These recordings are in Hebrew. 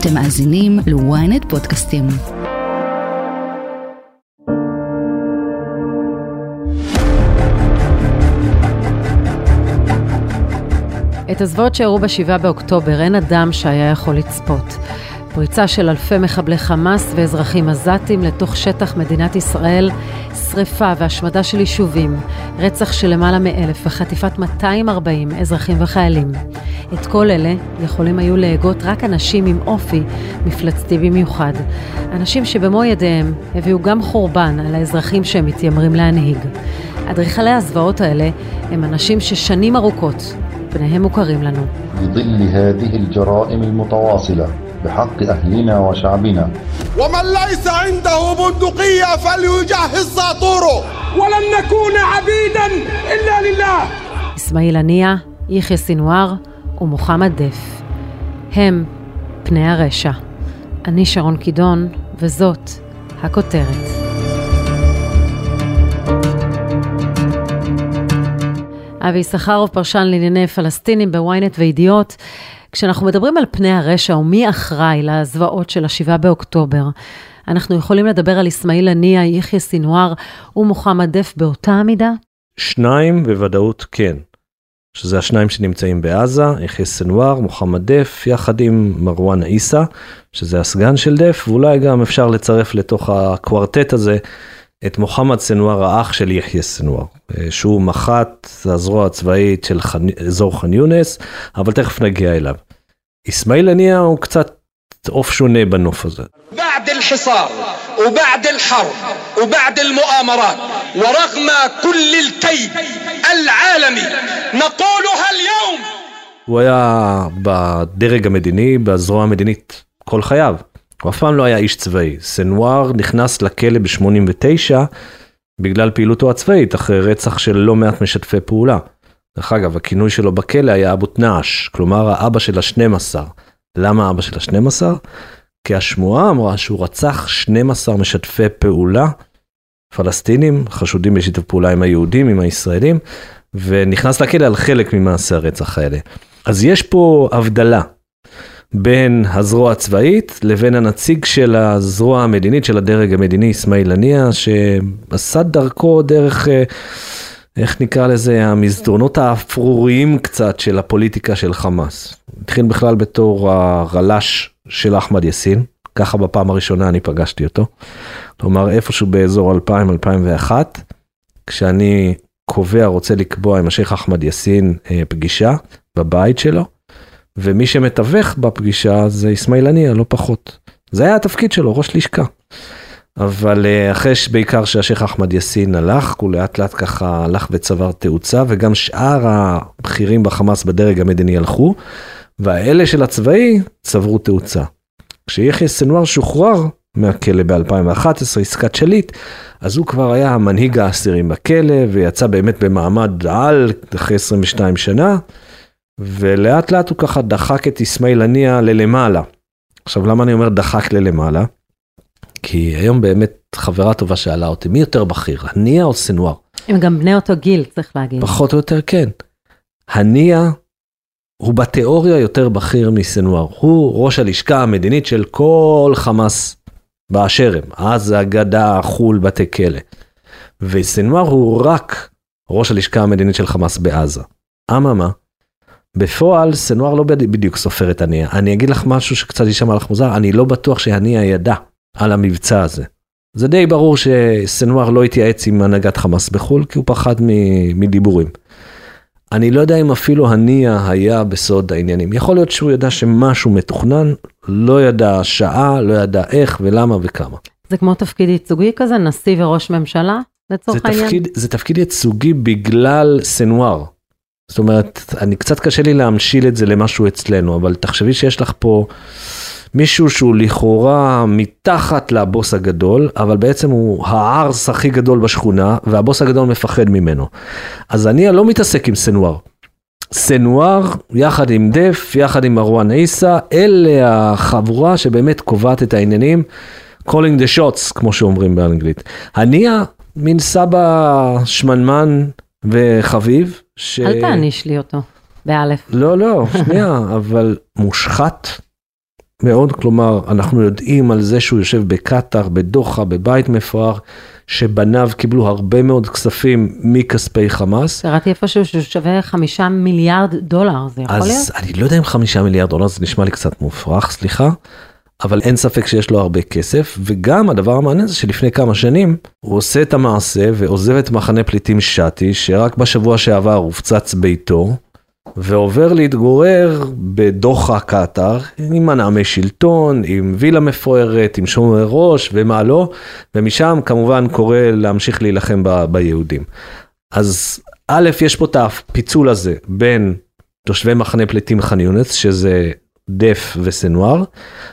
אתם מאזינים ל-ynet פודקאסטים. את הזוועות שאירעו ב-7 באוקטובר אין אדם שהיה יכול לצפות. פריצה של אלפי מחבלי חמאס ואזרחים עזתים לתוך שטח מדינת ישראל, שריפה והשמדה של יישובים, רצח של למעלה מאלף וחטיפת 240 אזרחים וחיילים. את כל אלה יכולים היו להגות רק אנשים עם אופי מפלצתי במיוחד. אנשים שבמו ידיהם הביאו גם חורבן על האזרחים שהם מתיימרים להנהיג. אדריכלי הזוועות האלה הם אנשים ששנים ארוכות פניהם מוכרים לנו. بظل هذه الجرائم المتواصلة بحق أهلنا وشعبنا ومن ليس عنده بندقية فليجهز ساطوره ولن نكون عبيدا إلا لله אסמאעיל הנייה, יחיא סינואר ומוחמד דף. הם פני הרשע. אני שרון קידון, וזאת הכותרת. אבי יששכרוב, פרשן לענייני פלסטינים בוויינט וידיעות. כשאנחנו מדברים על פני הרשע ומי אחראי לזוועות של השבעה באוקטובר, אנחנו יכולים לדבר על אסמאעיל הנייה, יחיא סינואר ומוחמד דף באותה המידה? שניים בוודאות כן. שזה השניים שנמצאים בעזה, יחיא סנואר, מוחמד דף, יחד עם מרואן עיסא, שזה הסגן של דף, ואולי גם אפשר לצרף לתוך הקוורטט הזה את מוחמד סנואר, האח של יחיא סנואר, שהוא מח"ט הזרוע הצבאית של חנ... אזור ח'אן יונס, אבל תכף נגיע אליו. אסמאעיל הנייה הוא קצת עוף שונה בנוף הזה. بعد الحصار وبعد الحرب وبعد المؤامرات ورغم كل الكيد العالمي نقولها اليوم הוא היה בדרג המדיני, בזרוע המדינית, כל חייו. הוא אף פעם לא היה איש צבאי. סנואר נכנס לכלא ב-89 בגלל פעילותו הצבאית, אחרי רצח של לא מעט משתפי פעולה. דרך אגב, הכינוי שלו בכלא היה אבו תנאש, כלומר האבא של ה-12. למה אבא של ה-12? כי השמועה אמרה שהוא רצח 12 משתפי פעולה פלסטינים, חשודים בשיתוף פעולה עם היהודים, עם הישראלים, ונכנס לכלא על חלק ממעשי הרצח האלה. אז יש פה הבדלה בין הזרוע הצבאית לבין הנציג של הזרוע המדינית, של הדרג המדיני, אסמאעיל הנייה, שעשה דרכו דרך, אה, איך נקרא לזה, המסדרונות האפרוריים קצת של הפוליטיקה של חמאס. התחיל בכלל בתור הרל"ש של אחמד יאסין, ככה בפעם הראשונה אני פגשתי אותו. כלומר איפשהו באזור 2000-2001, כשאני קובע, רוצה לקבוע עם השייח אחמד יאסין אה, פגישה בבית שלו, ומי שמתווך בפגישה זה אסמאעיל הנייה, לא פחות. זה היה התפקיד שלו, ראש לשכה. אבל אה, אחרי שבעיקר שהשייח אחמד יאסין הלך, הוא לאט לאט ככה הלך וצבר תאוצה, וגם שאר הבכירים בחמאס בדרג המדיני הלכו, והאלה של הצבאי צברו תאוצה. כשיחיא סנואר שוחרר מהכלא ב-2011, עסקת שליט, אז הוא כבר היה מנהיג האסירים בכלא, ויצא באמת במעמד על אחרי 22 שנה, ולאט לאט הוא ככה דחק את אסמאעיל הנייה ללמעלה. עכשיו למה אני אומר דחק ללמעלה? כי היום באמת חברה טובה שאלה אותי, מי יותר בכיר, הנייה או סנואר? הם גם בני אותו גיל, צריך להגיד. פחות או יותר כן. הנייה הוא בתיאוריה יותר בכיר מסנואר, הוא ראש הלשכה המדינית של כל חמאס באשר הם, עזה, גדה, חו"ל, בתי כלא. וסנואר הוא רק ראש הלשכה המדינית של חמאס בעזה. אממה, בפועל סנואר לא בדיוק סופר את הנייה. אני אגיד לך משהו שקצת יישמע לך מוזר, אני לא בטוח שהנייה ידע על המבצע הזה. זה די ברור שסנואר לא התייעץ עם הנהגת חמאס בחו"ל, כי הוא פחד מדיבורים. אני לא יודע אם אפילו הנייה היה בסוד העניינים. יכול להיות שהוא ידע שמשהו מתוכנן, לא ידע שעה, לא ידע איך ולמה וכמה. זה כמו תפקיד ייצוגי כזה, נשיא וראש ממשלה, לצורך זה העניין? תפקיד, זה תפקיד ייצוגי בגלל סנואר. זאת אומרת, אני קצת קשה לי להמשיל את זה למשהו אצלנו, אבל תחשבי שיש לך פה מישהו שהוא לכאורה מתחת לבוס הגדול, אבל בעצם הוא הערס הכי גדול בשכונה, והבוס הגדול מפחד ממנו. אז אני לא מתעסק עם סנואר. סנואר, יחד עם דף, יחד עם מרואן עיסא, אלה החבורה שבאמת קובעת את העניינים, calling the shots, כמו שאומרים באנגלית. הנייה, מין סבא שמנמן וחביב, ש... אל תעניש לי אותו, באלף. לא, לא, שנייה, אבל מושחת, מאוד, כלומר, אנחנו יודעים על זה שהוא יושב בקטאר, בדוחה, בבית מפואר, שבניו קיבלו הרבה מאוד כספים מכספי חמאס. קראתי איפשהו שהוא שווה חמישה מיליארד דולר, זה יכול אז להיות? אני לא יודע אם חמישה מיליארד דולר, זה נשמע לי קצת מופרך, סליחה, אבל אין ספק שיש לו הרבה כסף, וגם הדבר המעניין זה שלפני כמה שנים הוא עושה את המעשה ועוזב את מחנה פליטים שתי, שרק בשבוע שעבר הופצץ ביתו, ועובר להתגורר בדוחה קטאר, עם מנעמי שלטון, עם וילה מפוארת, עם שומר ראש ומה לא, ומשם כמובן קורא להמשיך להילחם ב- ביהודים. אז א', יש פה את הפיצול הזה בין תושבי מחנה פליטים ח'אן יונס, שזה דף וסנואר,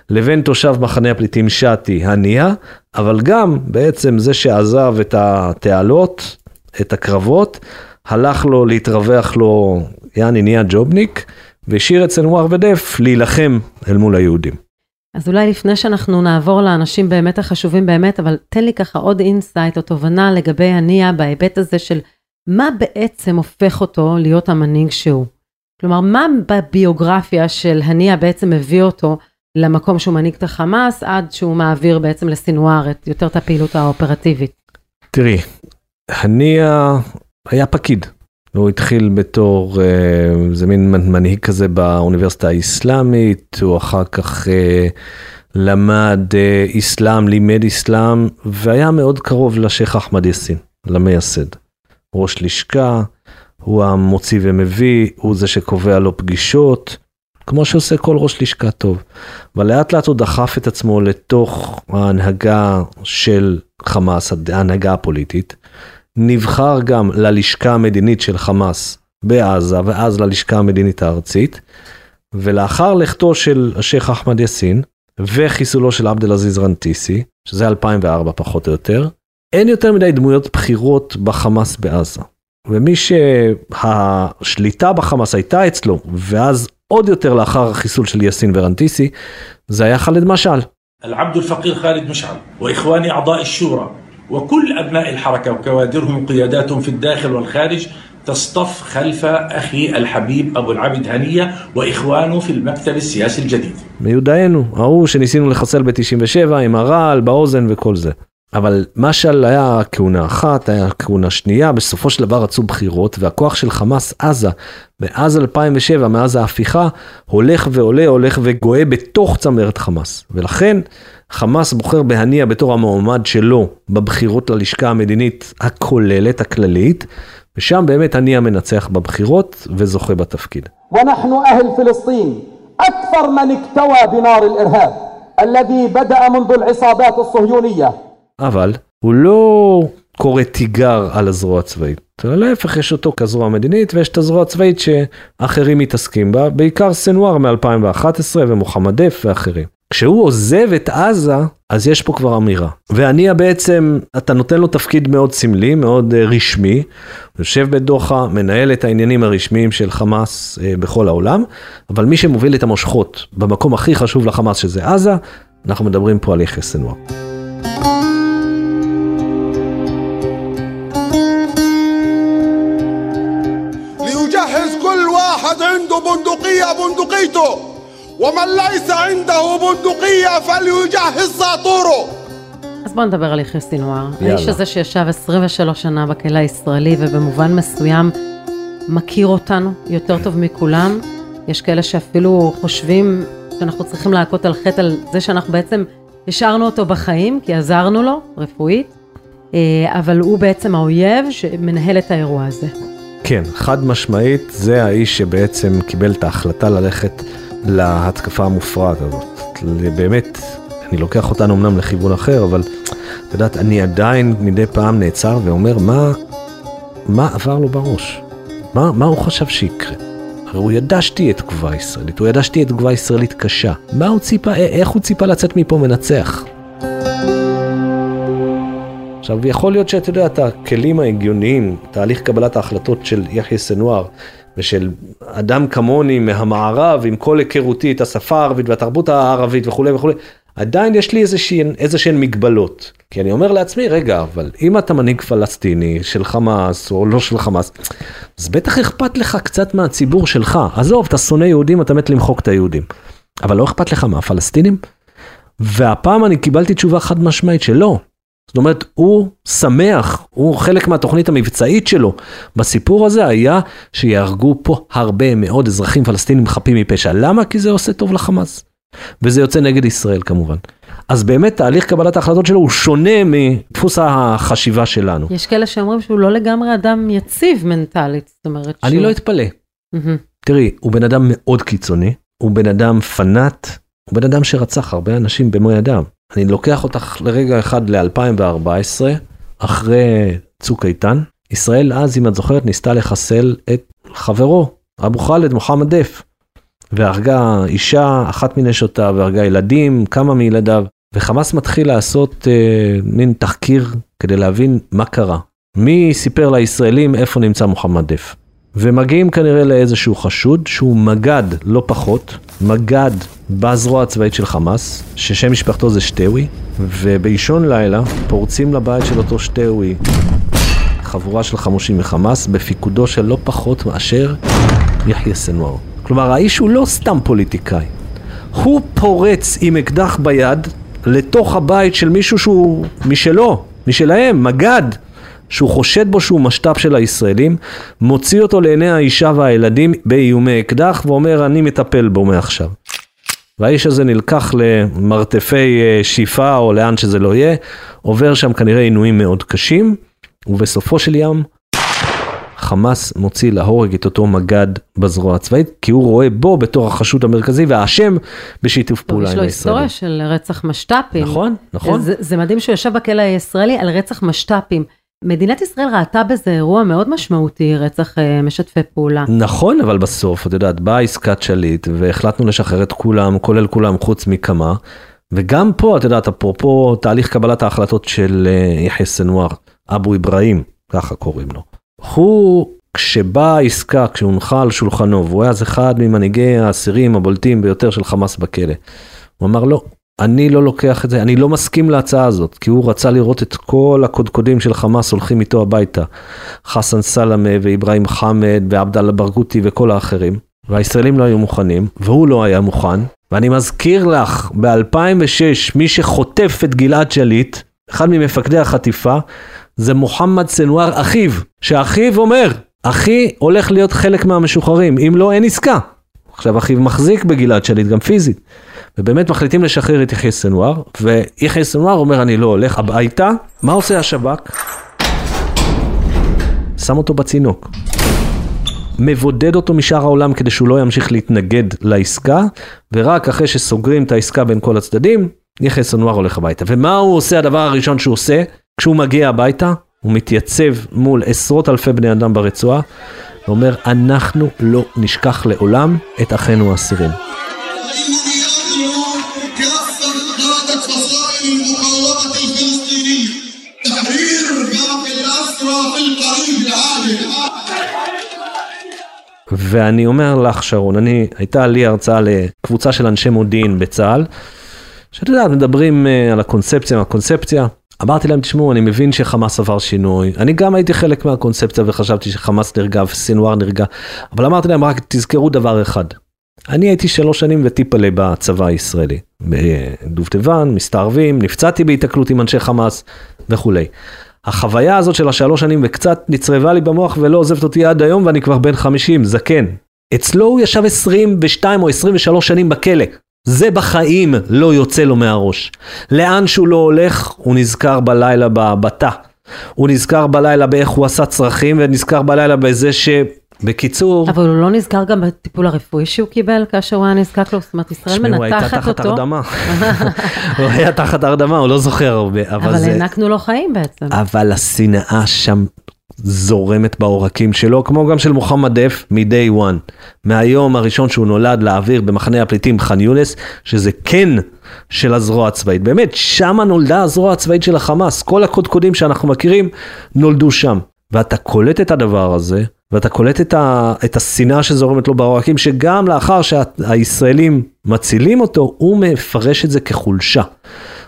לבין תושב מחנה הפליטים שתי, הנייה, אבל גם בעצם זה שעזב את התעלות, את הקרבות, הלך לו להתרווח לו, יעני נהיה ג'ובניק, והשאיר את סינואר ודיף להילחם אל מול היהודים. אז אולי לפני שאנחנו נעבור לאנשים באמת החשובים באמת, אבל תן לי ככה עוד insight או תובנה לגבי הנייה בהיבט הזה של מה בעצם הופך אותו להיות המנהיג שהוא. כלומר, מה בביוגרפיה של הנייה בעצם מביא אותו למקום שהוא מנהיג את החמאס, עד שהוא מעביר בעצם לסינואר את יותר את הפעילות האופרטיבית. תראי, הנייה היה פקיד. הוא התחיל בתור אה, איזה מין מנהיג כזה באוניברסיטה האסלאמית, הוא אחר כך אה, למד אה, אסלאם, לימד אסלאם, והיה מאוד קרוב לשייח' אחמד יאסין, למייסד. ראש לשכה, הוא המוציא ומביא, הוא זה שקובע לו פגישות, כמו שעושה כל ראש לשכה טוב. אבל לאט לאט הוא דחף את עצמו לתוך ההנהגה של חמאס, ההנהגה הפוליטית. נבחר גם ללשכה המדינית של חמאס בעזה, ואז ללשכה המדינית הארצית. ולאחר לכתו של השייח' אחמד יאסין, וחיסולו של עבד אל-עזיז רנטיסי, שזה 2004 פחות או יותר, אין יותר מדי דמויות בכירות בחמאס בעזה. ומי שהשליטה בחמאס הייתה אצלו, ואז עוד יותר לאחר החיסול של יאסין ורנטיסי, זה היה ח'אלד משעל. العبد الفقير خالد مشعل وإخواني أعضاء الشورى وكل أبناء الحركة وكوادرهم وقياداتهم في الداخل والخارج تصطف خلف أخي الحبيب أبو العبد هنية وإخوانه في المكتب السياسي الجديد מיודענו, ההוא שניסינו לחסל ב-97 עם הרעל באוזן וכל זה. אבל משעל היה כהונה אחת, היה כהונה שנייה, בסופו של דבר רצו בחירות, והכוח של חמאס עזה, מאז 2007, מאז ההפיכה, הולך ועולה, הולך וגואה בתוך צמרת חמאס. ולכן חמאס בוחר בהנייה בתור המועמד שלו בבחירות ללשכה המדינית הכוללת, הכללית, ושם באמת הנייה מנצח בבחירות וזוכה בתפקיד. ونحن أهل فلسطين أكثر من اكتوى بنار الإرهاب الذي بدأ منذ العصابات الصهيونية אבל הוא לא קורא תיגר על הזרוע הצבאית. אלא להפך, יש אותו כזרוע מדינית ויש את הזרוע הצבאית שאחרים מתעסקים בה, בעיקר סנואר מ-2011 ומוחמד דף ואחרים. כשהוא עוזב את עזה, אז יש פה כבר אמירה. והנייה בעצם, אתה נותן לו תפקיד מאוד סמלי, מאוד uh, רשמי, יושב בדוחה, מנהל את העניינים הרשמיים של חמאס uh, בכל העולם, אבל מי שמוביל את המושכות במקום הכי חשוב לחמאס, שזה עזה, אנחנו מדברים פה על יחיא סנואר. ومن ليس عنده بندقية فليجهز ساطوره אז בוא נדבר על יחיא סינואר. יאללה. האיש הזה שישב 23 שנה בכלא הישראלי ובמובן מסוים מכיר אותנו יותר טוב מכולם. יש כאלה שאפילו חושבים שאנחנו צריכים להכות על חטא על זה שאנחנו בעצם השארנו אותו בחיים, כי עזרנו לו רפואית, אה, אבל הוא בעצם האויב שמנהל את האירוע הזה. כן, חד משמעית, זה האיש שבעצם קיבל את ההחלטה ללכת להתקפה המופרעת הזאת. באמת, אני לוקח אותנו אמנם לכיוון אחר, אבל את יודעת, אני עדיין מדי פעם נעצר ואומר, מה, מה עבר לו בראש? מה, מה הוא חשב שיקרה? הרי הוא ידע שתהיה תגובה ישראלית, הוא ידע שתהיה תגובה ישראלית קשה. מה הוא ציפה, א- איך הוא ציפה לצאת מפה מנצח? עכשיו, יכול להיות שאתה יודע, את הכלים ההגיוניים, תהליך קבלת ההחלטות של יחיא סנואר ושל אדם כמוני מהמערב, עם כל היכרותי את השפה הערבית והתרבות הערבית וכולי וכולי, עדיין יש לי איזשהן, איזשהן מגבלות. כי אני אומר לעצמי, רגע, אבל אם אתה מנהיג פלסטיני של חמאס או לא של חמאס, אז בטח אכפת לך קצת מהציבור שלך. עזוב, אתה שונא יהודים, אתה מת למחוק את היהודים. אבל לא אכפת לך מהפלסטינים? והפעם אני קיבלתי תשובה חד משמעית שלא. זאת אומרת, הוא שמח, הוא חלק מהתוכנית המבצעית שלו. בסיפור הזה היה שיהרגו פה הרבה מאוד אזרחים פלסטינים חפים מפשע. למה? כי זה עושה טוב לחמאס. וזה יוצא נגד ישראל כמובן. אז באמת תהליך קבלת ההחלטות שלו הוא שונה מדפוס החשיבה שלנו. יש כאלה שאומרים שהוא לא לגמרי אדם יציב מנטלית, זאת אומרת אני שהוא... לא אתפלא. מהמם. תראי, הוא בן אדם מאוד קיצוני, הוא בן אדם פנאט, הוא בן אדם שרצח הרבה אנשים במו ידיו. אני לוקח אותך לרגע אחד ל-2014, אחרי צוק איתן. ישראל אז, אם את זוכרת, ניסתה לחסל את חברו, אבו ח'אלד מוחמד דף. והרגה אישה, אחת מנשותיו, והרגה ילדים, כמה מילדיו. וחמאס מתחיל לעשות אה, מין תחקיר כדי להבין מה קרה. מי סיפר לישראלים איפה נמצא מוחמד דף. ומגיעים כנראה לאיזשהו חשוד שהוא מג"ד, לא פחות, מג"ד בזרוע הצבאית של חמאס, ששם משפחתו זה שטאווי, ובאישון לילה פורצים לבית של אותו שטאווי חבורה של חמושים מחמאס, בפיקודו של לא פחות מאשר יחיא סנואר. כלומר, האיש הוא לא סתם פוליטיקאי. הוא פורץ עם אקדח ביד לתוך הבית של מישהו שהוא משלו, משלהם, מג"ד, שהוא חושד בו שהוא משת"פ של הישראלים, מוציא אותו לעיני האישה והילדים באיומי אקדח ואומר אני מטפל בו מעכשיו. והאיש הזה נלקח למרתפי אה, שיפה או לאן שזה לא יהיה, עובר שם כנראה עינויים מאוד קשים, ובסופו של ים חמאס מוציא להורג את אותו מג"ד בזרוע הצבאית, כי הוא רואה בו בתור החשוד המרכזי והאשם בשיתוף פעולה יש עם לו הישראלים. היסטוריה של רצח משת"פים. נכון, נכון. זה, זה מדהים שהוא ישב בכלא הישראלי על רצח משת"פים. מדינת ישראל ראתה בזה אירוע מאוד משמעותי, רצח אה, משתפי פעולה. נכון, אבל בסוף, את יודעת, באה עסקת שליט והחלטנו לשחרר את כולם, כולל כולם חוץ מכמה. וגם פה, את יודעת, אפרופו תהליך קבלת ההחלטות של אה, יחיא סנואר, אבו אברהים, ככה קוראים לו. הוא, כשבאה העסקה, כשהונחה על שולחנו, והוא היה אז אחד ממנהיגי האסירים הבולטים ביותר של חמאס בכלא, הוא אמר לא, אני לא לוקח את זה, אני לא מסכים להצעה הזאת, כי הוא רצה לראות את כל הקודקודים של חמאס הולכים איתו הביתה. חסן סלמה ואיברהים חמד ועבדאללה ברגותי וכל האחרים. והישראלים לא היו מוכנים, והוא לא היה מוכן. ואני מזכיר לך, ב-2006, מי שחוטף את גלעד שליט, אחד ממפקדי החטיפה, זה מוחמד סנואר אחיו, שאחיו אומר, אחי הולך להיות חלק מהמשוחררים, אם לא אין עסקה. עכשיו אחיו מחזיק בגלעד שליט גם פיזית. ובאמת מחליטים לשחרר את יחיא סנואר, ויחיא סנואר אומר אני לא הולך הביתה, מה עושה השב"כ? שם אותו בצינוק. מבודד אותו משאר העולם כדי שהוא לא ימשיך להתנגד לעסקה, ורק אחרי שסוגרים את העסקה בין כל הצדדים, יחיא סנואר הולך הביתה. ומה הוא עושה, הדבר הראשון שהוא עושה, כשהוא מגיע הביתה, הוא מתייצב מול עשרות אלפי בני אדם ברצועה, ואומר, אנחנו לא נשכח לעולם את אחינו האסירים. تحرير كافة الأسرى في القريب العاجل ואני אומר לך, שרון, אני, הייתה לי הרצאה לקבוצה של אנשי מודיעין בצה"ל, שאת יודעת, מדברים אה, על הקונספציה, מהקונספציה. אמרתי להם, תשמעו, אני מבין שחמאס עבר שינוי. אני גם הייתי חלק מהקונספציה וחשבתי שחמאס נרגע וסינואר נרגע, אבל אמרתי להם, רק תזכרו דבר אחד. אני הייתי שלוש שנים וטיפלה בצבא הישראלי. בדובדבן, מסתערבים, נפצעתי בהיתקלות עם אנשי חמאס וכולי. החוויה הזאת של השלוש שנים וקצת נצרבה לי במוח ולא עוזבת אותי עד היום ואני כבר בן 50, זקן. אצלו הוא ישב 22 או 23 שנים בכלא. זה בחיים לא יוצא לו מהראש. לאן שהוא לא הולך, הוא נזכר בלילה בתא. הוא נזכר בלילה באיך הוא עשה צרכים ונזכר בלילה בזה ש... בקיצור, אבל הוא לא נזכר גם בטיפול הרפואי שהוא קיבל כאשר הוא היה נזקק לו, זאת אומרת, ישראל תשמעו, הוא הייתה מנתחת תחת אותו. הרדמה. הוא היה תחת הרדמה, הוא לא זוכר הרבה, אבל אבל זה... הענקנו לו חיים בעצם. אבל השנאה שם זורמת בעורקים שלו, כמו גם של מוחמד דף מ-day one. מהיום הראשון שהוא נולד לאוויר במחנה הפליטים ח'אן יונס, שזה כן של הזרוע הצבאית. באמת, שמה נולדה הזרוע הצבאית של החמאס. כל הקודקודים שאנחנו מכירים נולדו שם. ואתה קולט את הדבר הזה, ואתה קולט את, ה, את השנאה שזורמת לו בעורקים, שגם לאחר שהישראלים מצילים אותו, הוא מפרש את זה כחולשה.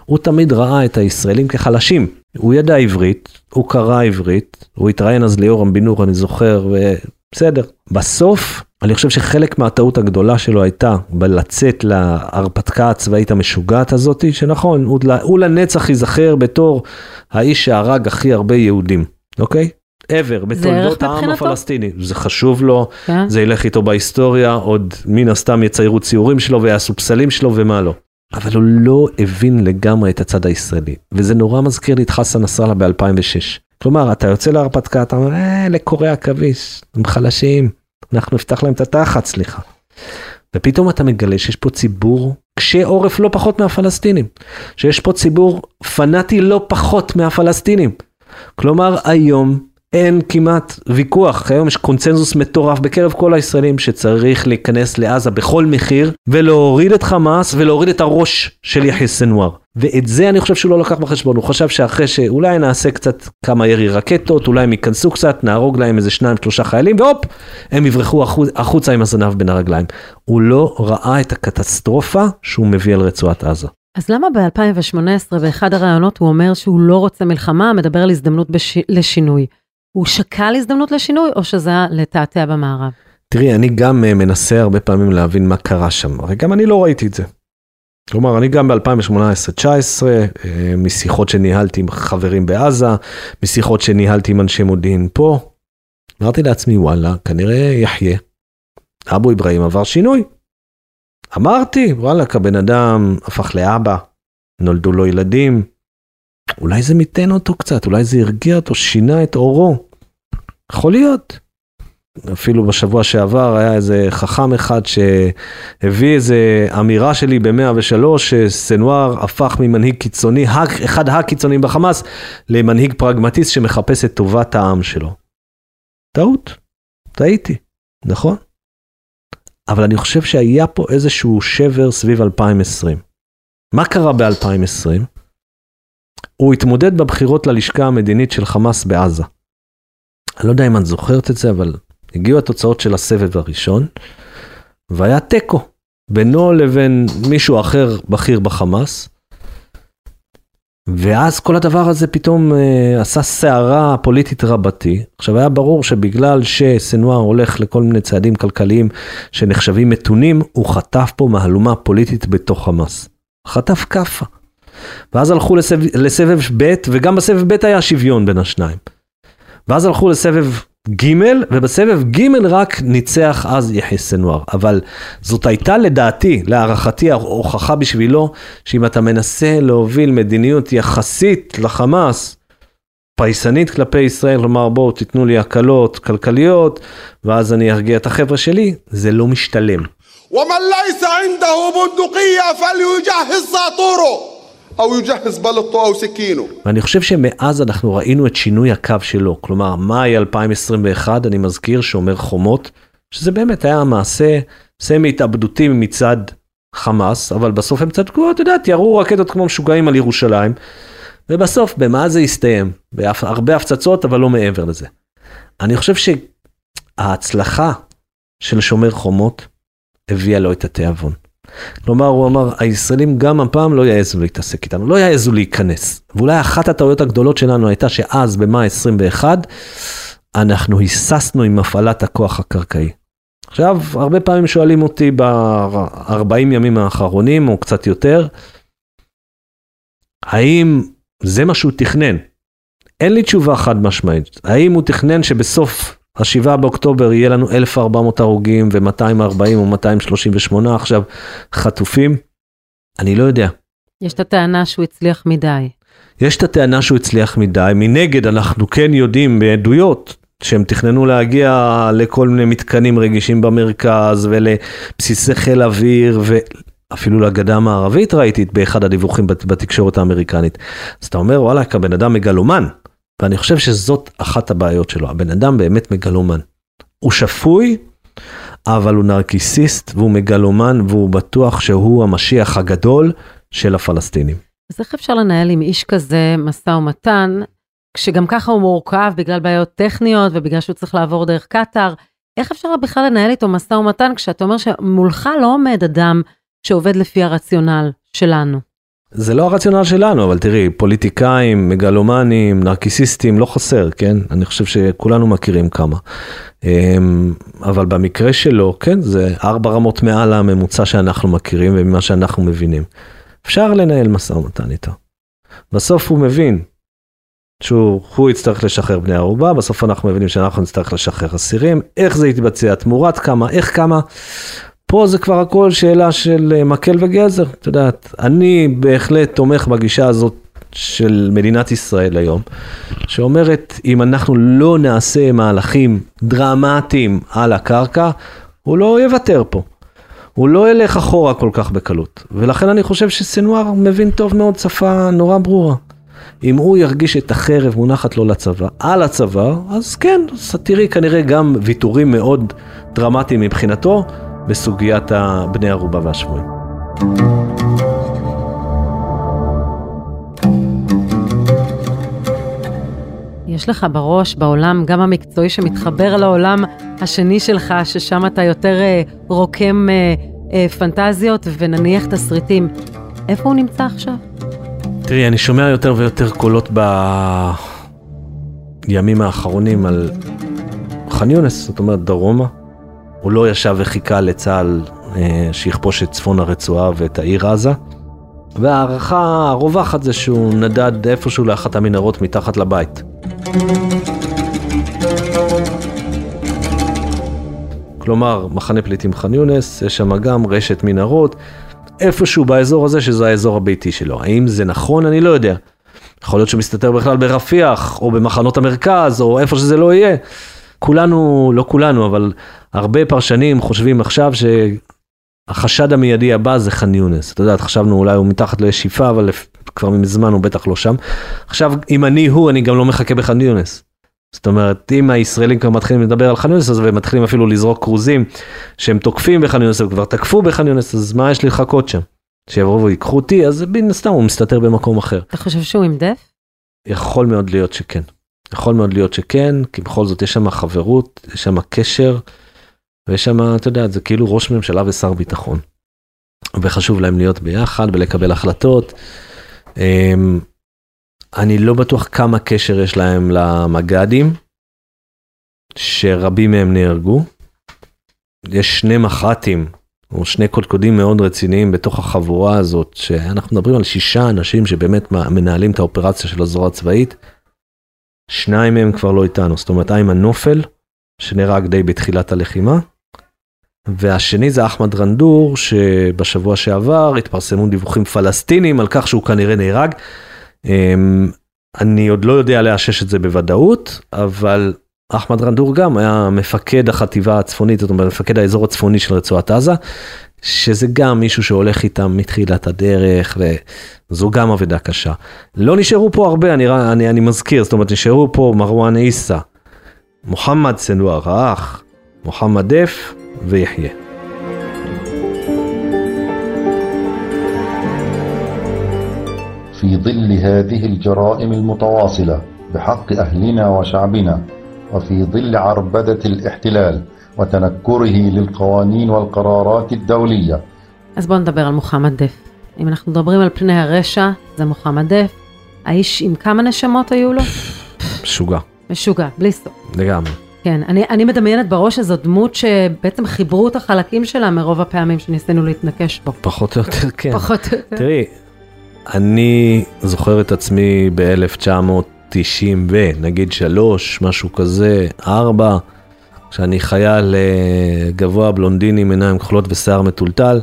הוא תמיד ראה את הישראלים כחלשים. הוא ידע עברית, הוא קרא עברית, הוא התראיין אז ליאורם בן אני זוכר, ובסדר. בסוף, אני חושב שחלק מהטעות הגדולה שלו הייתה בלצאת להרפתקה הצבאית המשוגעת הזאת, שנכון, הוא, הוא לנצח ייזכר בתור האיש שהרג הכי הרבה יהודים, אוקיי? Ever בתולדות העם הפלסטיני. זה חשוב לו, כן? זה ילך איתו בהיסטוריה, עוד מן הסתם יציירו ציורים שלו ויעשו פסלים שלו ומה לא. אבל הוא לא הבין לגמרי את הצד הישראלי, וזה נורא מזכיר לי את חסן נסראללה ב-2006. כלומר, אתה יוצא להרפתקה, אתה אומר, אה, לקורי עכביש, הם חלשים, אנחנו נפתח להם את התחת, סליחה. ופתאום אתה מגלה שיש פה ציבור קשה עורף לא פחות מהפלסטינים, שיש פה ציבור פנאטי לא פחות מהפלסטינים. כלומר, היום אין כמעט ויכוח, היום יש קונצנזוס מטורף בקרב כל הישראלים שצריך להיכנס לעזה בכל מחיר ולהוריד את חמאס ולהוריד את הראש של יחיא סנוואר. ואת זה אני חושב שהוא לא לקח בחשבון, הוא חשב שאחרי שאולי נעשה קצת כמה ירי רקטות, אולי הם ייכנסו קצת, נהרוג להם איזה שניים שלושה חיילים והופ, הם יברחו החוצ... החוצה עם הזנב בין הרגליים. הוא לא ראה את הקטסטרופה שהוא מביא על רצועת עזה. אז למה ב-2018 באחד הראיונות הוא אומר שהוא לא רוצה מלחמה, מדבר על הזדמנות בש... לשינוי? הוא שקל הזדמנות לשינוי, או שזה היה לתעתע במערב? תראי, אני גם אה, מנסה הרבה פעמים להבין מה קרה שם, הרי גם אני לא ראיתי את זה. כלומר, אני גם ב-2018-2019, אה, משיחות שניהלתי עם חברים בעזה, משיחות שניהלתי עם אנשי מודיעין פה, אמרתי לעצמי, וואלה, כנראה יחיה. אבו אברהים עבר שינוי. אמרתי, וואלה, כבן אדם הפך לאבא, נולדו לו ילדים, אולי זה מיתן אותו קצת, אולי זה הרגיע אותו, שינה את אורו. יכול להיות. אפילו בשבוע שעבר היה איזה חכם אחד שהביא איזה אמירה שלי ב-103, שסנואר הפך ממנהיג קיצוני, אחד הקיצונים בחמאס, למנהיג פרגמטיסט שמחפש את טובת העם שלו. טעות, טעיתי, נכון? אבל אני חושב שהיה פה איזשהו שבר סביב 2020. מה קרה ב-2020? הוא התמודד בבחירות ללשכה המדינית של חמאס בעזה. אני לא יודע אם את זוכרת את זה, אבל הגיעו התוצאות של הסבב הראשון, והיה תיקו בינו לבין מישהו אחר בכיר בחמאס. ואז כל הדבר הזה פתאום אה, עשה סערה פוליטית רבתי. עכשיו היה ברור שבגלל שסנואר הולך לכל מיני צעדים כלכליים שנחשבים מתונים, הוא חטף פה מהלומה פוליטית בתוך חמאס. חטף כאפה. ואז הלכו לסבב, לסבב ב', וגם בסבב ב' היה שוויון בין השניים. ואז הלכו לסבב ג', ובסבב ג' רק ניצח אז יחיא סנואר. אבל זאת הייתה לדעתי, להערכתי, ההוכחה בשבילו, שאם אתה מנסה להוביל מדיניות יחסית לחמאס, פייסנית כלפי ישראל, כלומר בואו תיתנו לי הקלות כלכליות, ואז אני ארגיע את החבר'ה שלי, זה לא משתלם. ومن ليس عنده بندقية فليجهز ساطوره או יג'חס בלטו או סכינו. ואני חושב שמאז אנחנו ראינו את שינוי הקו שלו, כלומר, מאי 2021, אני מזכיר, שומר חומות, שזה באמת היה מעשה סמי התאבדותי מצד חמאס, אבל בסוף הם צדקו, את יודעת, ירו רקטות כמו משוגעים על ירושלים, ובסוף, במה זה הסתיים? בהרבה הפצצות, אבל לא מעבר לזה. אני חושב שההצלחה של שומר חומות הביאה לו את התיאבון. כלומר, הוא אמר, הישראלים גם הפעם לא יעזו להתעסק איתנו, לא יעזו להיכנס. ואולי אחת הטעויות הגדולות שלנו הייתה שאז, במאי 21, אנחנו היססנו עם הפעלת הכוח הקרקעי. עכשיו, הרבה פעמים שואלים אותי ב-40 ימים האחרונים, או קצת יותר, האם זה מה שהוא תכנן? אין לי תשובה חד משמעית. האם הוא תכנן שבסוף השבעה באוקטובר יהיה לנו 1,400 הרוגים ו-240 או 238 עכשיו חטופים? אני לא יודע. יש את הטענה שהוא הצליח מדי. יש את הטענה שהוא הצליח מדי, מנגד אנחנו כן יודעים בעדויות שהם תכננו להגיע לכל מיני מתקנים רגישים במרכז ולבסיסי חיל אוויר ואפילו לגדה המערבית ראיתי באחד הדיווחים בתקשורת האמריקנית. אז אתה אומר וואלה, הבן אדם מגלומן, ואני חושב שזאת אחת הבעיות שלו, הבן אדם באמת מגלומן. הוא שפוי, אבל הוא נרקיסיסט והוא מגלומן והוא בטוח שהוא המשיח הגדול של הפלסטינים. אז איך אפשר לנהל עם איש כזה משא ומתן, כשגם ככה הוא מורכב בגלל בעיות טכניות ובגלל שהוא צריך לעבור דרך קטאר? איך אפשר בכלל לנהל איתו משא ומתן כשאתה אומר שמולך לא עומד אדם שעובד לפי הרציונל שלנו? זה לא הרציונל שלנו, אבל תראי, פוליטיקאים, מגלומנים, נרקיסיסטים, לא חסר, כן? אני חושב שכולנו מכירים כמה. אמ, אבל במקרה שלו, כן, זה ארבע רמות מעל הממוצע שאנחנו מכירים וממה שאנחנו מבינים. אפשר לנהל משא ומתן איתו. בסוף הוא מבין שהוא יצטרך לשחרר בני ערובה, בסוף אנחנו מבינים שאנחנו נצטרך לשחרר אסירים, איך זה יתבצע, תמורת כמה, איך כמה. פה זה כבר הכל שאלה של אה, מקל וגזר, את יודעת, אני בהחלט תומך בגישה הזאת של מדינת ישראל היום, שאומרת אם אנחנו לא נעשה מהלכים דרמטיים על הקרקע, הוא לא יוותר פה. הוא לא ילך אחורה כל כך בקלות, ולכן אני חושב שסנוואר מבין טוב מאוד שפה נורא ברורה. אם הוא ירגיש את החרב מונחת לו לצבא, על הצבא, אז כן, תראי כנראה גם ויתורים מאוד דרמטיים מבחינתו בסוגיית בני ערובה והשבויים. יש לך בראש, בעולם, גם המקצועי שמתחבר לעולם השני שלך, ששם אתה יותר אה, רוקם אה, אה, פנטזיות ונניח תסריטים. איפה הוא נמצא עכשיו? תראי, אני שומע יותר ויותר קולות בימים האחרונים על ח'אן יונס, זאת אומרת דרומה. הוא לא ישב וחיכה לצה"ל אה, שיכבוש את צפון הרצועה ואת העיר עזה. וההערכה הרווחת זה שהוא נדד איפשהו לאחת המנהרות מתחת לבית. כלומר, מחנה פליטים ח'אן יונס, יש שם גם רשת מנהרות, איפשהו באזור הזה שזה האזור הביתי שלו. האם זה נכון? אני לא יודע. יכול להיות שהוא מסתתר בכלל ברפיח, או במחנות המרכז, או איפה שזה לא יהיה. כולנו, לא כולנו, אבל הרבה פרשנים חושבים עכשיו שהחשד המיידי הבא זה ח'אן יונס. אתה יודע, חשבנו אולי הוא מתחת לשאיפה, אבל כבר מזמן הוא בטח לא שם. עכשיו, אם אני הוא, אני גם לא מחכה בח'אן יונס. זאת אומרת, אם הישראלים כבר מתחילים לדבר על ח'אן יונס, אז הם מתחילים אפילו לזרוק כרוזים שהם תוקפים בח'אן יונס, וכבר תקפו בח'אן יונס, אז מה יש לי לחכות שם? שיבואו ויקחו אותי, אז מן הסתם הוא מסתתר במקום אחר. אתה חושב שהוא עם דף? יכול מאוד להיות שכן. יכול מאוד להיות שכן, כי בכל זאת יש שם חברות, יש שם קשר, ויש שם, אתה יודע, זה כאילו ראש ממשלה ושר ביטחון. וחשוב להם להיות ביחד ולקבל החלטות. אמ, אני לא בטוח כמה קשר יש להם למג"דים, שרבים מהם נהרגו. יש שני מח"טים, או שני קודקודים מאוד רציניים בתוך החבורה הזאת, שאנחנו מדברים על שישה אנשים שבאמת מנהלים את האופרציה של הזרוע הצבאית. שניים מהם כבר לא איתנו, זאת אומרת איימן נופל, שנהרג די בתחילת הלחימה, והשני זה אחמד רנדור, שבשבוע שעבר התפרסמו דיווחים פלסטינים על כך שהוא כנראה נהרג. אמ, אני עוד לא יודע לאשש את זה בוודאות, אבל אחמד רנדור גם היה מפקד החטיבה הצפונית, זאת אומרת מפקד האזור הצפוני של רצועת עזה, שזה גם מישהו שהולך איתם מתחילת הדרך, וזו גם אבדה קשה. לא נשארו פה הרבה, אני, אני, אני מזכיר, זאת אומרת נשארו פה מרואן עיסא, מוחמד סנואר האח, מוחמד דף ויחיה. في ظل هذه الجرائم المتواصلة بحق أهلنا وشعبنا وفي ظل عربدة الاحتلال وتنكره للقوانين والقرارات الدولية אז בואו נדבר על מוחמד דף. אם אנחנו מדברים על פני הרשע, זה מוחמד דף. האיש עם כמה נשמות היו לו? משוגע. משוגע, בלי סוף. לגמרי. כן, אני, אני מדמיינת בראש שזו דמות שבעצם חיברו את החלקים שלה מרוב הפעמים שניסינו להתנקש בו. פחות או יותר, כן. פחות או יותר. תראי, אני זוכר את עצמי ב-1990 ונגיד שלוש, משהו כזה, ארבע, כשאני חייל אה, גבוה, בלונדיני עם עיניים כחולות ושיער מטולטל,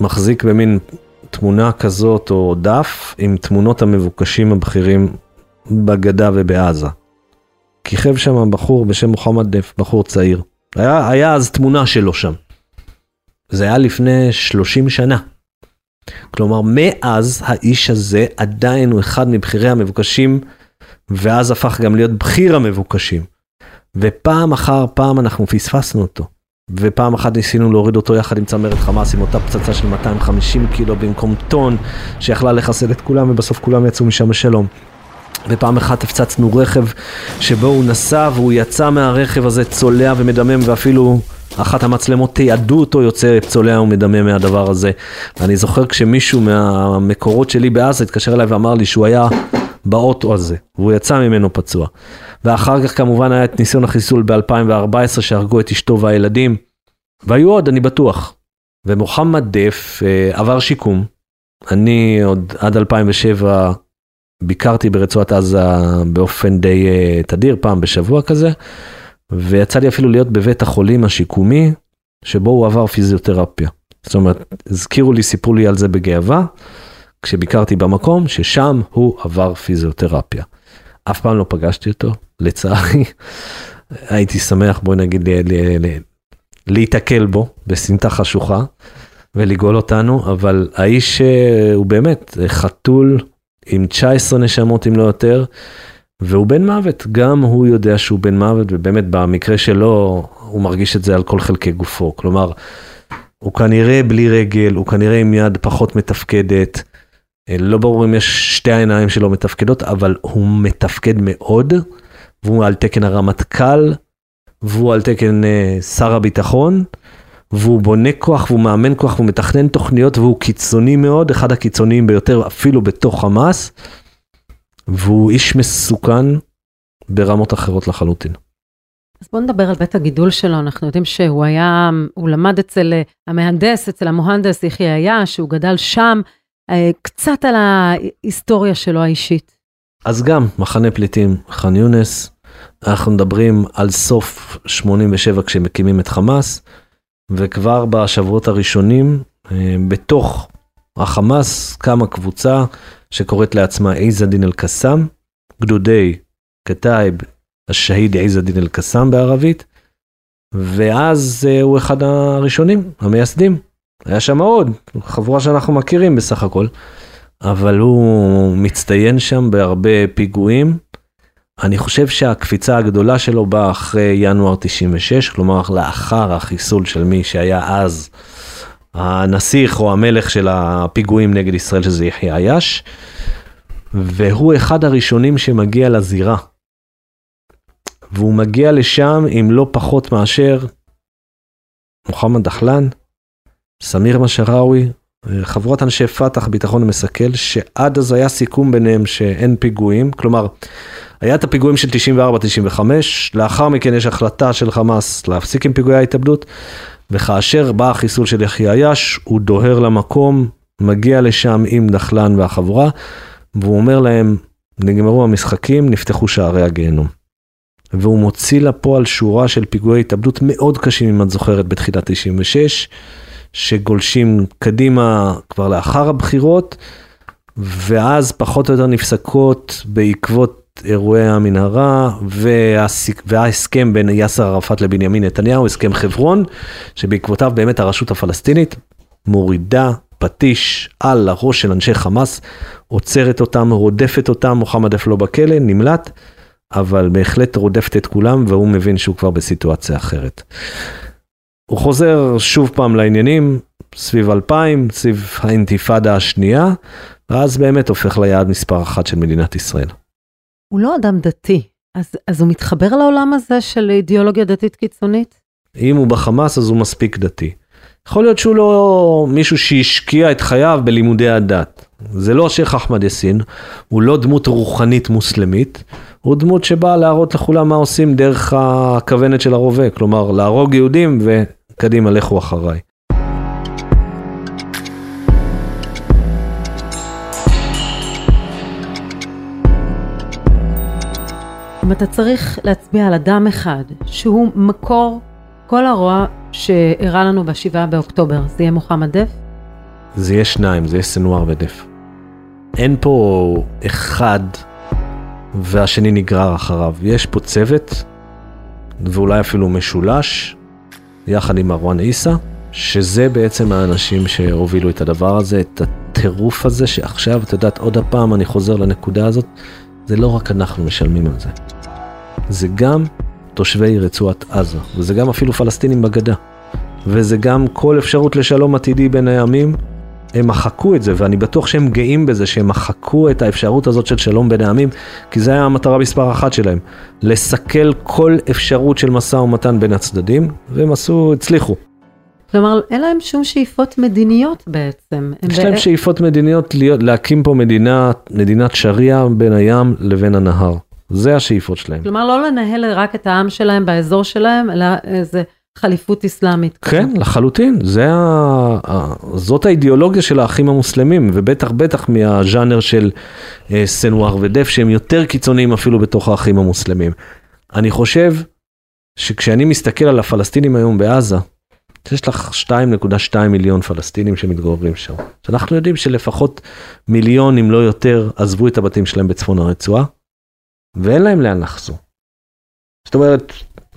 מחזיק במין תמונה כזאת או דף עם תמונות המבוקשים הבכירים בגדה ובעזה. כיכב שם בחור בשם מוחמד דף, בחור צעיר. היה, היה אז תמונה שלו שם. זה היה לפני 30 שנה. כלומר, מאז האיש הזה עדיין הוא אחד מבכירי המבוקשים, ואז הפך גם להיות בכיר המבוקשים. ופעם אחר פעם אנחנו פספסנו אותו. ופעם אחת ניסינו להוריד אותו יחד עם צמרת חמאס עם אותה פצצה של 250 קילו במקום טון שיכלה לחסל את כולם ובסוף כולם יצאו משם בשלום. ופעם אחת הפצצנו רכב שבו הוא נסע והוא יצא מהרכב הזה צולע ומדמם ואפילו אחת המצלמות תיעדו אותו יוצא צולע ומדמם מהדבר הזה. ואני זוכר כשמישהו מהמקורות שלי בעזה התקשר אליי ואמר לי שהוא היה באוטו הזה, והוא יצא ממנו פצוע. ואחר כך כמובן היה את ניסיון החיסול ב-2014 שהרגו את אשתו והילדים, והיו עוד, אני בטוח. ומוחמד דף אה, עבר שיקום. אני עוד עד 2007 ביקרתי ברצועת עזה באופן די אה, תדיר, פעם בשבוע כזה, ויצא לי אפילו להיות בבית החולים השיקומי, שבו הוא עבר פיזיותרפיה. זאת אומרת, הזכירו לי, סיפרו לי על זה בגאווה, כשביקרתי במקום, ששם הוא עבר פיזיותרפיה. אף פעם לא פגשתי אותו, לצערי. הייתי שמח, בואי נגיד, להיתקל בו בסמטה חשוכה ולגאול אותנו, אבל האיש אה, הוא באמת חתול עם 19 נשמות אם לא יותר, והוא בן מוות, גם הוא יודע שהוא בן מוות, ובאמת במקרה שלו הוא מרגיש את זה על כל חלקי גופו, כלומר, הוא כנראה בלי רגל, הוא כנראה עם יד פחות מתפקדת, אה, לא ברור אם יש שתי העיניים שלו מתפקדות, אבל הוא מתפקד מאוד, והוא על תקן הרמטכ"ל, והוא על תקן uh, שר הביטחון, והוא בונה כוח, והוא מאמן כוח, והוא מתכנן תוכניות, והוא קיצוני מאוד, אחד הקיצוניים ביותר אפילו בתוך חמאס, והוא איש מסוכן ברמות אחרות לחלוטין. אז בואו נדבר על בית הגידול שלו, אנחנו יודעים שהוא היה, הוא למד אצל אה, המהנדס, אצל המוהנדס יחיא היה, שהוא גדל שם, אה, קצת על ההיסטוריה שלו האישית. אז גם מחנה פליטים ח'אן יונס, אנחנו מדברים על סוף 87 כשמקימים את חמאס, וכבר בשבועות הראשונים, אה, בתוך החמאס קמה קבוצה שקוראת לעצמה עיז א-דין אל-קסאם, גדודי כתאיב השהיד עיז א-דין אל-קסאם בערבית, ואז אה, הוא אחד הראשונים, המייסדים. היה שם עוד, חבורה שאנחנו מכירים בסך הכל, אבל הוא מצטיין שם בהרבה פיגועים. אני חושב שהקפיצה הגדולה שלו באה אחרי ינואר 96, כלומר לאחר החיסול של מי שהיה אז הנסיך או המלך של הפיגועים נגד ישראל, שזה יחיא עייש, והוא אחד הראשונים שמגיע לזירה. והוא מגיע לשם עם לא פחות מאשר מוחמד דחלן, סמיר משראוי, חבורת אנשי פת"ח, ביטחון ומסכל, שעד אז היה סיכום ביניהם שאין פיגועים, כלומר, היה את הפיגועים של 94-95, לאחר מכן יש החלטה של חמאס להפסיק עם פיגועי ההתאבדות, וכאשר בא החיסול של יחיא עייש, הוא דוהר למקום, מגיע לשם עם דחלן והחבורה, והוא אומר להם, נגמרו המשחקים, נפתחו שערי הגיהנום. והוא מוציא לפועל שורה של פיגועי התאבדות מאוד קשים, אם את זוכרת, בתחילת 96, שגולשים קדימה כבר לאחר הבחירות, ואז פחות או יותר נפסקות בעקבות אירועי המנהרה וההסכם בין יאסר ערפאת לבנימין נתניהו, הסכם חברון, שבעקבותיו באמת הרשות הפלסטינית מורידה פטיש על הראש של אנשי חמאס, עוצרת אותם, רודפת אותם, מוחמד אף לא בכלא, נמלט, אבל בהחלט רודפת את כולם והוא מבין שהוא כבר בסיטואציה אחרת. הוא חוזר שוב פעם לעניינים, סביב 2000, סביב האינתיפאדה השנייה, ואז באמת הופך ליעד מספר אחת של מדינת ישראל. הוא לא אדם דתי, אז, אז הוא מתחבר לעולם הזה של אידיאולוגיה דתית קיצונית? אם הוא בחמאס אז הוא מספיק דתי. יכול להיות שהוא לא מישהו שהשקיע את חייו בלימודי הדת. זה לא השייח' אחמד יאסין, הוא לא דמות רוחנית מוסלמית, הוא דמות שבאה להראות לכולם מה עושים דרך הכוונת של הרובה, כלומר להרוג יהודים וקדימה לכו אחריי. אם אתה צריך להצביע על אדם אחד שהוא מקור כל הרוע שאירע לנו בשבעה באוקטובר, זה יהיה מוחמד דף? זה יהיה שניים, זה יהיה סנוואר ודף. אין פה אחד והשני נגרר אחריו. יש פה צוות, ואולי אפילו משולש, יחד עם מרואן עיסא, שזה בעצם האנשים שהובילו את הדבר הזה, את הטירוף הזה, שעכשיו, את יודעת, עוד הפעם אני חוזר לנקודה הזאת, זה לא רק אנחנו משלמים על זה. זה גם תושבי רצועת עזה, וזה גם אפילו פלסטינים בגדה. וזה גם כל אפשרות לשלום עתידי בין הימים, הם מחקו את זה, ואני בטוח שהם גאים בזה שהם מחקו את האפשרות הזאת של שלום בין העמים, כי זה היה המטרה מספר אחת שלהם, לסכל כל אפשרות של משא ומתן בין הצדדים, והם עשו, הצליחו. כלומר, אין להם שום שאיפות מדיניות בעצם. יש להם שאיפות מדיניות להיות, להקים פה מדינה, מדינת שריעה בין הים לבין הנהר. זה השאיפות שלהם. כלומר, לא לנהל רק את העם שלהם באזור שלהם, אלא איזה חליפות אסלאמית. כן, כזאת. לחלוטין. זה ה... זאת האידיאולוגיה של האחים המוסלמים, ובטח בטח מהז'אנר של אה, סנואר ודף, שהם יותר קיצוניים אפילו בתוך האחים המוסלמים. אני חושב שכשאני מסתכל על הפלסטינים היום בעזה, יש לך 2.2 מיליון פלסטינים שמתגוררים שם. שאנחנו יודעים שלפחות מיליון, אם לא יותר, עזבו את הבתים שלהם בצפון הרצועה, ואין להם לאן לחזור. זאת אומרת,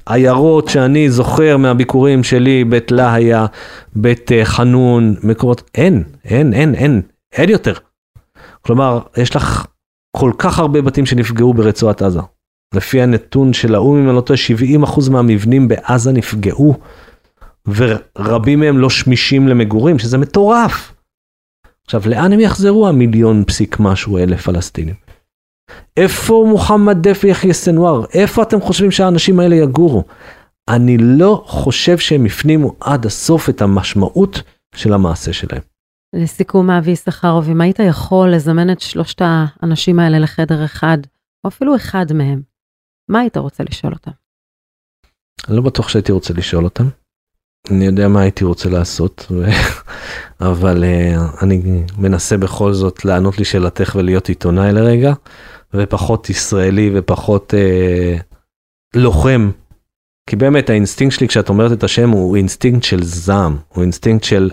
עיירות שאני זוכר מהביקורים שלי, בית להיה, בית אה, חנון, מקומות, אין, אין, אין, אין, אין יותר. כלומר, יש לך כל כך הרבה בתים שנפגעו ברצועת עזה. לפי הנתון של האו"ם, אם אני לא טועה, 70% מהמבנים בעזה נפגעו, ורבים מהם לא שמישים למגורים, שזה מטורף. עכשיו, לאן הם יחזרו המיליון פסיק משהו אלף פלסטינים? איפה מוחמד דף ויחיא סנוואר? איפה אתם חושבים שהאנשים האלה יגורו? אני לא חושב שהם הפנימו עד הסוף את המשמעות של המעשה שלהם. לסיכום, אבי יששכרוב, אם היית יכול לזמן את שלושת האנשים האלה לחדר אחד, או אפילו אחד מהם, מה היית רוצה לשאול אותם? אני לא בטוח שהייתי רוצה לשאול אותם. אני יודע מה הייתי רוצה לעשות, ו... אבל אה, אני מנסה בכל זאת לענות לשאלתך ולהיות עיתונאי לרגע. ופחות ישראלי ופחות אה, לוחם. כי באמת האינסטינקט שלי כשאת אומרת את השם הוא אינסטינקט של זעם, הוא אינסטינקט של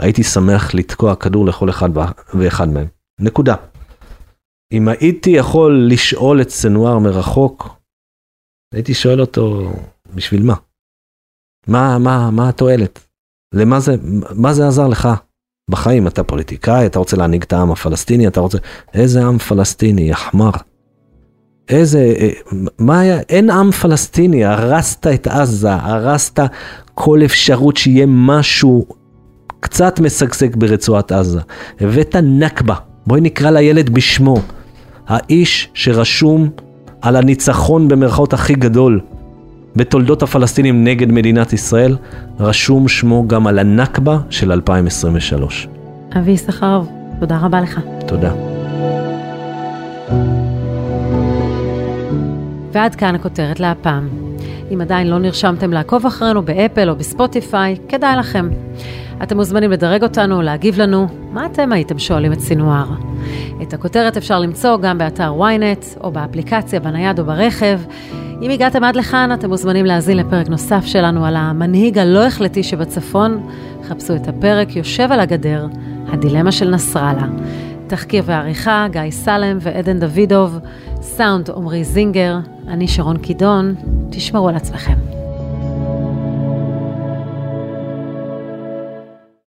הייתי שמח לתקוע כדור לכל אחד ואחד מהם. נקודה. אם הייתי יכול לשאול את סנואר מרחוק, הייתי שואל אותו, בשביל מה? מה, מה, מה התועלת? למה זה, מה זה עזר לך? בחיים אתה פוליטיקאי, אתה רוצה להנהיג את העם הפלסטיני, אתה רוצה... איזה עם פלסטיני, יחמר. איזה... אה, מה היה? אין עם פלסטיני, הרסת את עזה, הרסת כל אפשרות שיהיה משהו קצת משגשג ברצועת עזה. הבאת נכבה, בואי נקרא לילד בשמו. האיש שרשום על הניצחון במרכאות הכי גדול בתולדות הפלסטינים נגד מדינת ישראל, רשום שמו גם על הנכבה של 2023. אבי יששכרוב, תודה רבה לך. תודה. ועד כאן הכותרת להפעם. אם עדיין לא נרשמתם לעקוב אחרינו באפל או בספוטיפיי, כדאי לכם. אתם מוזמנים לדרג אותנו, להגיב לנו, מה אתם הייתם שואלים את סינואר? את הכותרת אפשר למצוא גם באתר ynet, או באפליקציה, בנייד או ברכב. אם הגעתם עד לכאן, אתם מוזמנים להאזין לפרק נוסף שלנו על המנהיג הלא החלטי שבצפון. חפשו את הפרק יושב על הגדר, הדילמה של נסראללה. תחקיר ועריכה, גיא סלם ועדן דוידוב, סאונד עמרי זינגר, אני שרון קידון, תשמרו על עצמכם.